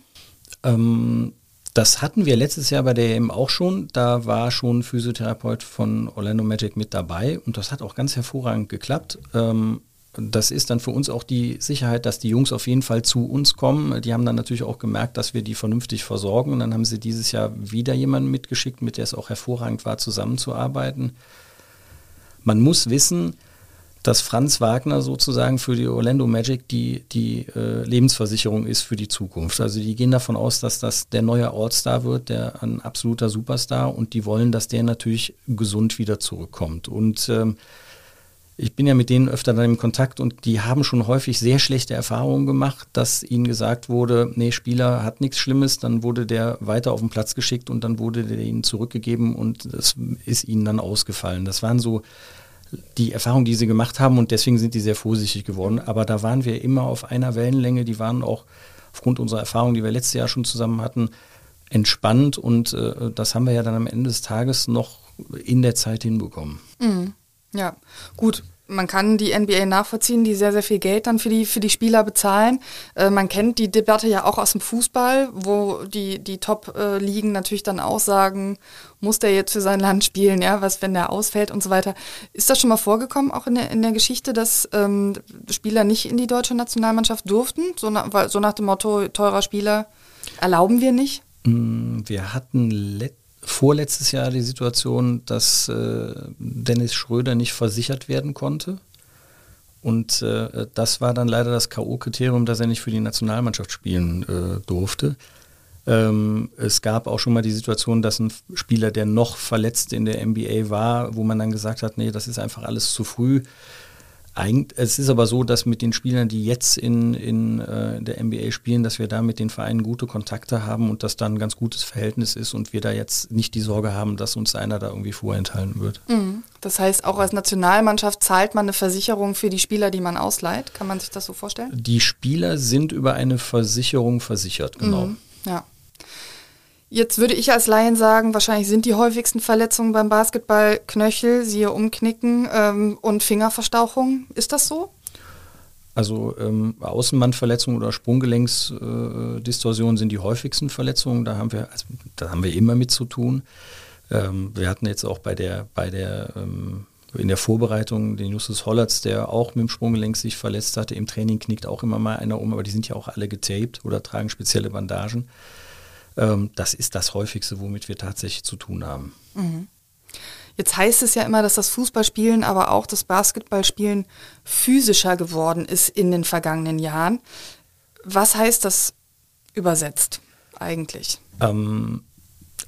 Ähm, das hatten wir letztes Jahr bei der EM auch schon. Da war schon ein Physiotherapeut von Orlando Magic mit dabei und das hat auch ganz hervorragend geklappt. Ähm, das ist dann für uns auch die Sicherheit, dass die Jungs auf jeden Fall zu uns kommen. Die haben dann natürlich auch gemerkt, dass wir die vernünftig versorgen. Und dann haben sie dieses Jahr wieder jemanden mitgeschickt, mit der es auch hervorragend war, zusammenzuarbeiten. Man muss wissen, dass Franz Wagner sozusagen für die Orlando Magic die, die äh, Lebensversicherung ist für die Zukunft. Also die gehen davon aus, dass das der neue All-Star wird, der ein absoluter Superstar und die wollen, dass der natürlich gesund wieder zurückkommt. Und ähm, ich bin ja mit denen öfter dann im Kontakt und die haben schon häufig sehr schlechte Erfahrungen gemacht, dass ihnen gesagt wurde, nee, Spieler hat nichts Schlimmes, dann wurde der weiter auf den Platz geschickt und dann wurde der ihnen zurückgegeben und das ist ihnen dann ausgefallen. Das waren so die Erfahrung, die sie gemacht haben und deswegen sind die sehr vorsichtig geworden. Aber da waren wir immer auf einer Wellenlänge. Die waren auch aufgrund unserer Erfahrung, die wir letztes Jahr schon zusammen hatten, entspannt und äh, das haben wir ja dann am Ende des Tages noch in der Zeit hinbekommen. Mhm. Ja, gut man kann die NBA nachvollziehen, die sehr, sehr viel Geld dann für die, für die Spieler bezahlen. Äh, man kennt die Debatte ja auch aus dem Fußball, wo die, die Top-Ligen natürlich dann auch sagen, muss der jetzt für sein Land spielen, ja, was, wenn der ausfällt und so weiter. Ist das schon mal vorgekommen, auch in der, in der Geschichte, dass ähm, Spieler nicht in die deutsche Nationalmannschaft durften? So, na, so nach dem Motto, teurer Spieler erlauben wir nicht? Mm, wir hatten letztes vorletztes Jahr die Situation, dass äh, Dennis Schröder nicht versichert werden konnte. Und äh, das war dann leider das K.O.-Kriterium, dass er nicht für die Nationalmannschaft spielen äh, durfte. Ähm, es gab auch schon mal die Situation, dass ein Spieler, der noch verletzt in der NBA war, wo man dann gesagt hat, nee, das ist einfach alles zu früh. Es ist aber so, dass mit den Spielern, die jetzt in, in äh, der NBA spielen, dass wir da mit den Vereinen gute Kontakte haben und dass da ein ganz gutes Verhältnis ist und wir da jetzt nicht die Sorge haben, dass uns einer da irgendwie vorenthalten wird. Mhm. Das heißt, auch als Nationalmannschaft zahlt man eine Versicherung für die Spieler, die man ausleiht. Kann man sich das so vorstellen? Die Spieler sind über eine Versicherung versichert, genau. Mhm. Ja. Jetzt würde ich als Laien sagen, wahrscheinlich sind die häufigsten Verletzungen beim Basketball Knöchel, siehe Umknicken ähm, und Fingerverstauchung. Ist das so? Also ähm, Außenbandverletzungen oder Sprunggelenksdistorsionen äh, sind die häufigsten Verletzungen. Da haben wir, also, da haben wir immer mit zu tun. Ähm, wir hatten jetzt auch bei der, bei der ähm, in der Vorbereitung den Justus Hollatz, der auch mit dem Sprunggelenk sich verletzt hatte. Im Training knickt auch immer mal einer um, aber die sind ja auch alle getaped oder tragen spezielle Bandagen. Ähm, das ist das häufigste, womit wir tatsächlich zu tun haben. Mhm. Jetzt heißt es ja immer, dass das Fußballspielen, aber auch das Basketballspielen physischer geworden ist in den vergangenen Jahren. Was heißt das übersetzt eigentlich? Ähm,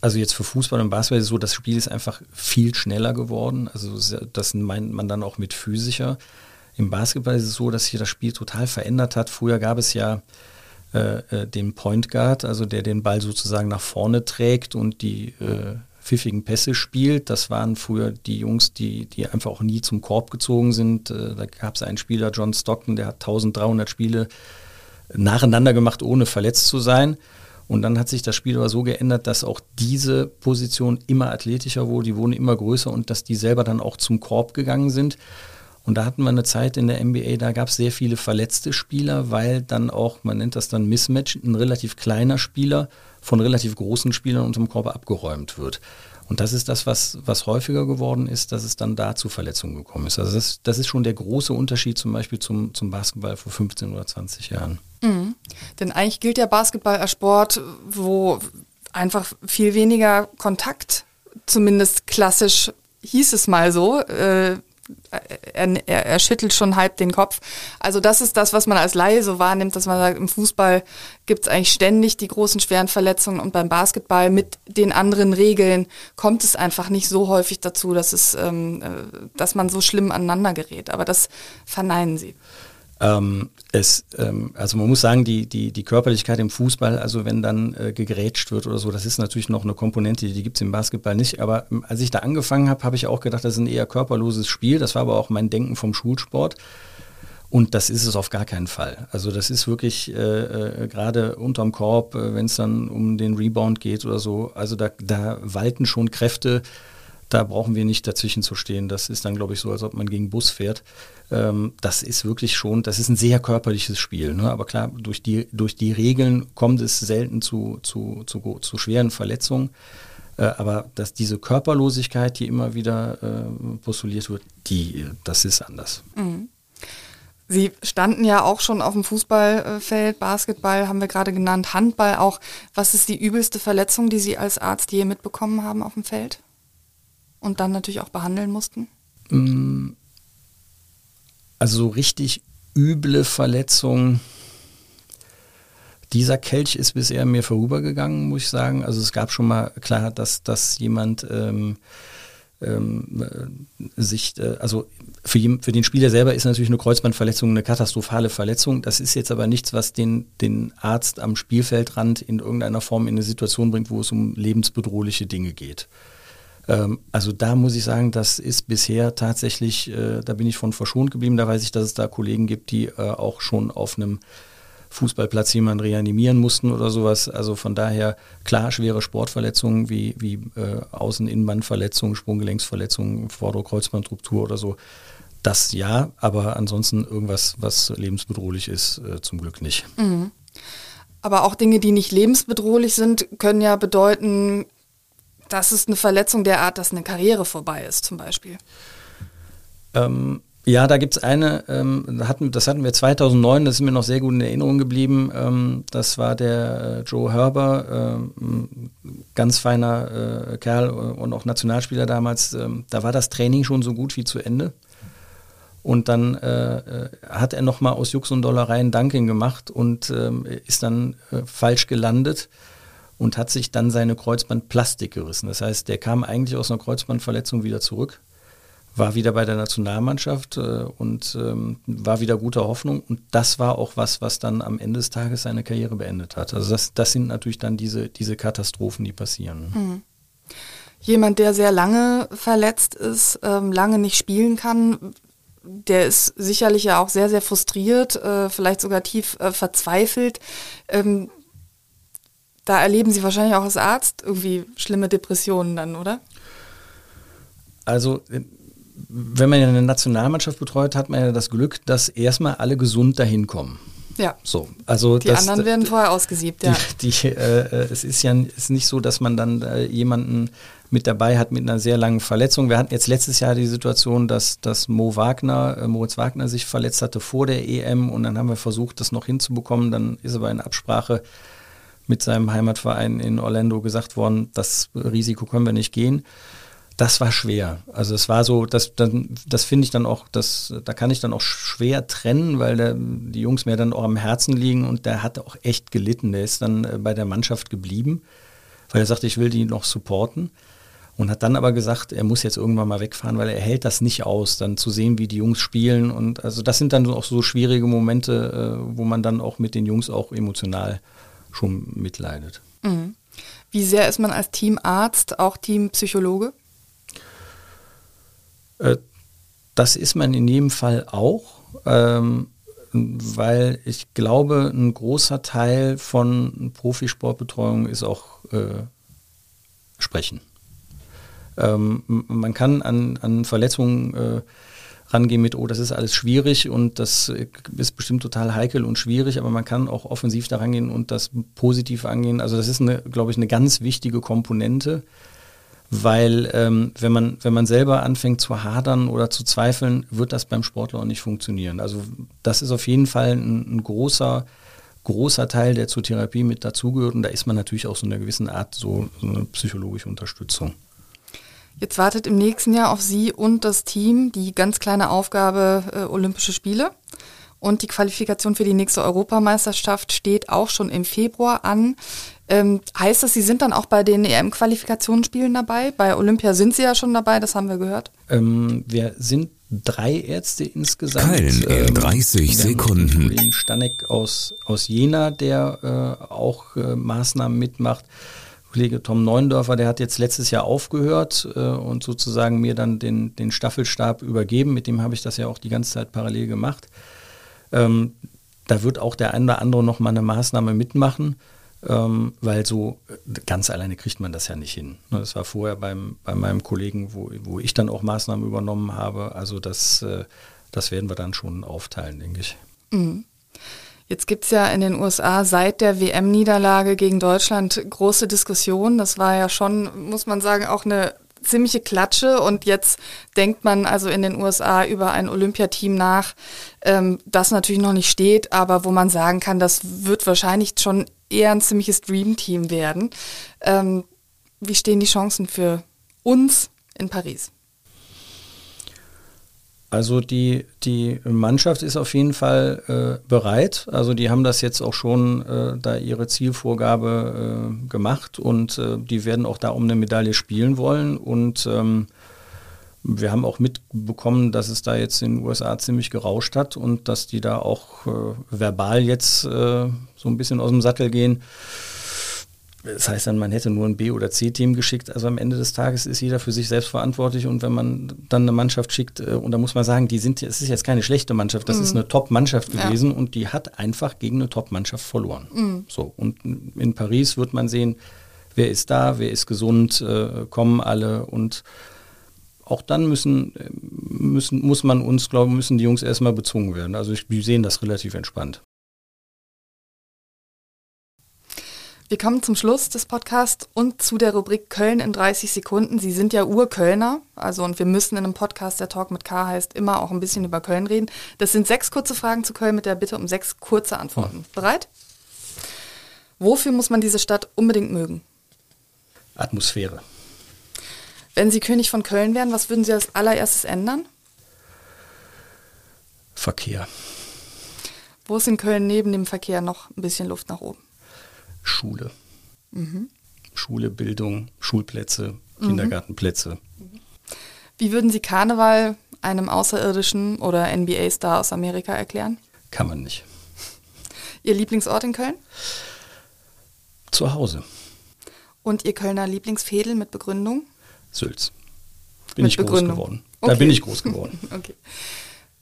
also jetzt für Fußball und Basketball ist es so, das Spiel ist einfach viel schneller geworden. Also das meint man dann auch mit physischer. Im Basketball ist es so, dass sich das Spiel total verändert hat. Früher gab es ja äh, äh, den Point Guard, also der den Ball sozusagen nach vorne trägt und die äh, pfiffigen Pässe spielt. Das waren früher die Jungs, die, die einfach auch nie zum Korb gezogen sind. Äh, da gab es einen Spieler, John Stockton, der hat 1300 Spiele nacheinander gemacht, ohne verletzt zu sein. Und dann hat sich das Spiel aber so geändert, dass auch diese Position immer athletischer wurde, die wurden immer größer und dass die selber dann auch zum Korb gegangen sind. Und da hatten wir eine Zeit in der NBA, da gab es sehr viele verletzte Spieler, weil dann auch, man nennt das dann Mismatch, ein relativ kleiner Spieler von relativ großen Spielern unterm Körper abgeräumt wird. Und das ist das, was, was häufiger geworden ist, dass es dann da zu Verletzungen gekommen ist. Also das, das ist schon der große Unterschied zum Beispiel zum, zum Basketball vor 15 oder 20 Jahren. Mhm. Denn eigentlich gilt der Basketball als Sport, wo einfach viel weniger Kontakt, zumindest klassisch hieß es mal so, äh, er, er, schüttelt schon halb den Kopf. Also das ist das, was man als Laie so wahrnimmt, dass man sagt, im Fußball gibt es eigentlich ständig die großen schweren Verletzungen und beim Basketball mit den anderen Regeln kommt es einfach nicht so häufig dazu, dass, es, ähm, äh, dass man so schlimm aneinander gerät. Aber das verneinen Sie. Ähm, es, ähm, also man muss sagen, die, die, die Körperlichkeit im Fußball, also wenn dann äh, gegrätscht wird oder so, das ist natürlich noch eine Komponente, die, gibt es im Basketball nicht. Aber ähm, als ich da angefangen habe, habe ich auch gedacht, das ist ein eher körperloses Spiel. Das war aber auch mein Denken vom Schulsport. Und das ist es auf gar keinen Fall. Also das ist wirklich äh, äh, gerade unterm Korb, äh, wenn es dann um den Rebound geht oder so. Also da, da walten schon Kräfte. Da brauchen wir nicht dazwischen zu stehen. Das ist dann, glaube ich, so, als ob man gegen Bus fährt. Ähm, das ist wirklich schon, das ist ein sehr körperliches Spiel. Ne? Aber klar, durch die, durch die Regeln kommt es selten zu, zu, zu, zu schweren Verletzungen. Äh, aber dass diese Körperlosigkeit, die immer wieder äh, postuliert wird, die, das ist anders. Mhm. Sie standen ja auch schon auf dem Fußballfeld, Basketball haben wir gerade genannt, Handball auch. Was ist die übelste Verletzung, die Sie als Arzt je mitbekommen haben auf dem Feld? Und dann natürlich auch behandeln mussten? Mm, also so richtig üble Verletzungen. Dieser Kelch ist bisher mir vorübergegangen, muss ich sagen. Also es gab schon mal klar, dass, dass jemand ähm, ähm, äh, sich, äh, also für, für, den Spieler selber ist natürlich eine Kreuzbandverletzung eine katastrophale Verletzung. Das ist jetzt aber nichts, was den, den Arzt am Spielfeldrand in irgendeiner Form in eine Situation bringt, wo es um lebensbedrohliche Dinge geht. Ähm, also da muss ich sagen, das ist bisher tatsächlich, äh, da bin ich von verschont geblieben. Da weiß ich, dass es da Kollegen gibt, die äh, auch schon auf einem Fußballplatz jemanden reanimieren mussten oder sowas. Also von daher klar schwere Sportverletzungen wie, wie äh, Außen-Innenbandverletzungen, Sprunggelenksverletzungen, Vorderkreuzbandruptur oder so. Das ja, aber ansonsten irgendwas, was lebensbedrohlich ist, äh, zum Glück nicht. Mhm. Aber auch Dinge, die nicht lebensbedrohlich sind, können ja bedeuten, dass es eine Verletzung der Art, dass eine Karriere vorbei ist, zum Beispiel. Ähm, ja, da gibt es eine, ähm, hatten, das hatten wir 2009, das ist mir noch sehr gut in Erinnerung geblieben. Ähm, das war der äh, Joe Herber, ähm, ganz feiner äh, Kerl und auch Nationalspieler damals. Ähm, da war das Training schon so gut wie zu Ende. Und dann äh, äh hat er nochmal aus Jux und Dollereien Dunking gemacht und ähm, ist dann äh, falsch gelandet und hat sich dann seine Kreuzbandplastik gerissen. Das heißt, der kam eigentlich aus einer Kreuzbandverletzung wieder zurück war wieder bei der Nationalmannschaft äh, und ähm, war wieder guter Hoffnung. Und das war auch was, was dann am Ende des Tages seine Karriere beendet hat. Also das, das sind natürlich dann diese, diese Katastrophen, die passieren. Mhm. Jemand, der sehr lange verletzt ist, ähm, lange nicht spielen kann, der ist sicherlich ja auch sehr, sehr frustriert, äh, vielleicht sogar tief äh, verzweifelt. Ähm, da erleben Sie wahrscheinlich auch als Arzt irgendwie schlimme Depressionen dann, oder? Also wenn man ja eine Nationalmannschaft betreut, hat man ja das Glück, dass erstmal alle gesund dahin kommen. Ja. So, also die das, anderen werden vorher ausgesiebt, ja. Die, die, äh, es ist ja ist nicht so, dass man dann äh, jemanden mit dabei hat mit einer sehr langen Verletzung. Wir hatten jetzt letztes Jahr die Situation, dass, dass Mo Wagner, äh, Moritz Wagner sich verletzt hatte vor der EM und dann haben wir versucht, das noch hinzubekommen. Dann ist aber in Absprache mit seinem Heimatverein in Orlando gesagt worden, das Risiko können wir nicht gehen das war schwer. Also es war so, das, dann, das finde ich dann auch, das, da kann ich dann auch schwer trennen, weil der, die Jungs mir dann auch am Herzen liegen und der hat auch echt gelitten. Der ist dann äh, bei der Mannschaft geblieben, weil er sagte, ich will die noch supporten. Und hat dann aber gesagt, er muss jetzt irgendwann mal wegfahren, weil er hält das nicht aus, dann zu sehen, wie die Jungs spielen. Und also das sind dann auch so schwierige Momente, äh, wo man dann auch mit den Jungs auch emotional schon mitleidet. Mhm. Wie sehr ist man als Teamarzt auch Teampsychologe? Äh, das ist man in jedem Fall auch, ähm, weil ich glaube, ein großer Teil von Profisportbetreuung ist auch äh, Sprechen. Ähm, man kann an, an Verletzungen äh, rangehen mit, oh, das ist alles schwierig und das ist bestimmt total heikel und schwierig, aber man kann auch offensiv da rangehen und das positiv angehen. Also das ist, eine, glaube ich, eine ganz wichtige Komponente weil ähm, wenn, man, wenn man selber anfängt zu hadern oder zu zweifeln, wird das beim Sportler auch nicht funktionieren. Also das ist auf jeden Fall ein, ein großer, großer Teil, der zur Therapie mit dazugehört und da ist man natürlich auch so in einer gewissen Art so, so eine psychologische Unterstützung. Jetzt wartet im nächsten Jahr auf Sie und das Team die ganz kleine Aufgabe äh, Olympische Spiele. Und die Qualifikation für die nächste Europameisterschaft steht auch schon im Februar an. Ähm, heißt das, Sie sind dann auch bei den EM-Qualifikationsspielen dabei? Bei Olympia sind Sie ja schon dabei, das haben wir gehört. Ähm, wir sind drei Ärzte insgesamt. Köln in 30 ähm, Sekunden. Den Stanek aus, aus Jena, der äh, auch äh, Maßnahmen mitmacht. Kollege Tom Neundorfer, der hat jetzt letztes Jahr aufgehört äh, und sozusagen mir dann den, den Staffelstab übergeben. Mit dem habe ich das ja auch die ganze Zeit parallel gemacht. Ähm, da wird auch der eine oder andere noch mal eine Maßnahme mitmachen ähm, weil so äh, ganz alleine kriegt man das ja nicht hin. Ne, das war vorher beim, bei meinem Kollegen, wo, wo ich dann auch Maßnahmen übernommen habe. Also das, äh, das werden wir dann schon aufteilen, denke ich. Mhm. Jetzt gibt es ja in den USA seit der WM-Niederlage gegen Deutschland große Diskussionen. Das war ja schon, muss man sagen, auch eine ziemliche Klatsche und jetzt denkt man also in den USA über ein Olympiateam nach, ähm, das natürlich noch nicht steht, aber wo man sagen kann, das wird wahrscheinlich schon eher ein ziemliches Dreamteam werden. Ähm, wie stehen die Chancen für uns in Paris? Also die, die Mannschaft ist auf jeden Fall äh, bereit. Also die haben das jetzt auch schon äh, da ihre Zielvorgabe äh, gemacht und äh, die werden auch da um eine Medaille spielen wollen. Und ähm, wir haben auch mitbekommen, dass es da jetzt in den USA ziemlich gerauscht hat und dass die da auch äh, verbal jetzt äh, so ein bisschen aus dem Sattel gehen. Das heißt dann, man hätte nur ein B- oder C-Team geschickt. Also am Ende des Tages ist jeder für sich selbst verantwortlich und wenn man dann eine Mannschaft schickt, äh, und da muss man sagen, die sind, es ist jetzt keine schlechte Mannschaft, das mhm. ist eine Top-Mannschaft gewesen ja. und die hat einfach gegen eine Top-Mannschaft verloren. Mhm. So, und in Paris wird man sehen, wer ist da, wer ist gesund, äh, kommen alle und auch dann müssen, müssen, muss man uns, glauben, müssen die Jungs erstmal bezwungen werden. Also ich, wir sehen das relativ entspannt. Wir kommen zum Schluss des Podcasts und zu der Rubrik Köln in 30 Sekunden. Sie sind ja Urkölner, also und wir müssen in einem Podcast, der Talk mit K heißt, immer auch ein bisschen über Köln reden. Das sind sechs kurze Fragen zu Köln mit der Bitte um sechs kurze Antworten. Bereit? Wofür muss man diese Stadt unbedingt mögen? Atmosphäre. Wenn Sie König von Köln wären, was würden Sie als allererstes ändern? Verkehr. Wo ist in Köln neben dem Verkehr noch ein bisschen Luft nach oben? Schule. Mhm. Schule, Bildung, Schulplätze, Kindergartenplätze. Mhm. Wie würden Sie Karneval einem Außerirdischen oder NBA-Star aus Amerika erklären? Kann man nicht. Ihr Lieblingsort in Köln? Zu Hause. Und Ihr Kölner Lieblingsfädel mit Begründung? Sülz. Bin mit ich Begründung. groß geworden. Okay. Da bin ich groß geworden. okay.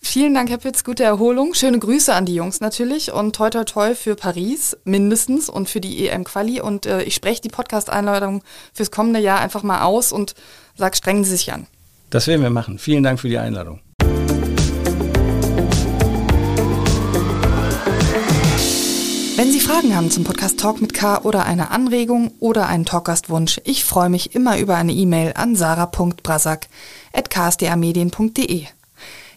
Vielen Dank, Herr Pitz, gute Erholung. Schöne Grüße an die Jungs natürlich und toi toi toi für Paris mindestens und für die EM-Quali. Und äh, ich spreche die Podcast-Einladung fürs kommende Jahr einfach mal aus und sage, strengen Sie sich an. Das werden wir machen. Vielen Dank für die Einladung. Wenn Sie Fragen haben zum Podcast Talk mit K oder eine Anregung oder einen Talkgastwunsch, ich freue mich immer über eine E-Mail an sarah.brasak.ksda-medien.de.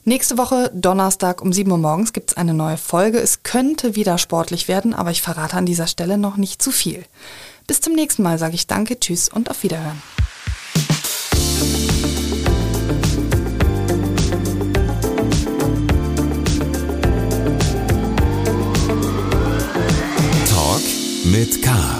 Nächste Woche, Donnerstag um 7 Uhr morgens, gibt es eine neue Folge. Es könnte wieder sportlich werden, aber ich verrate an dieser Stelle noch nicht zu viel. Bis zum nächsten Mal sage ich Danke, Tschüss und auf Wiederhören. Talk mit K.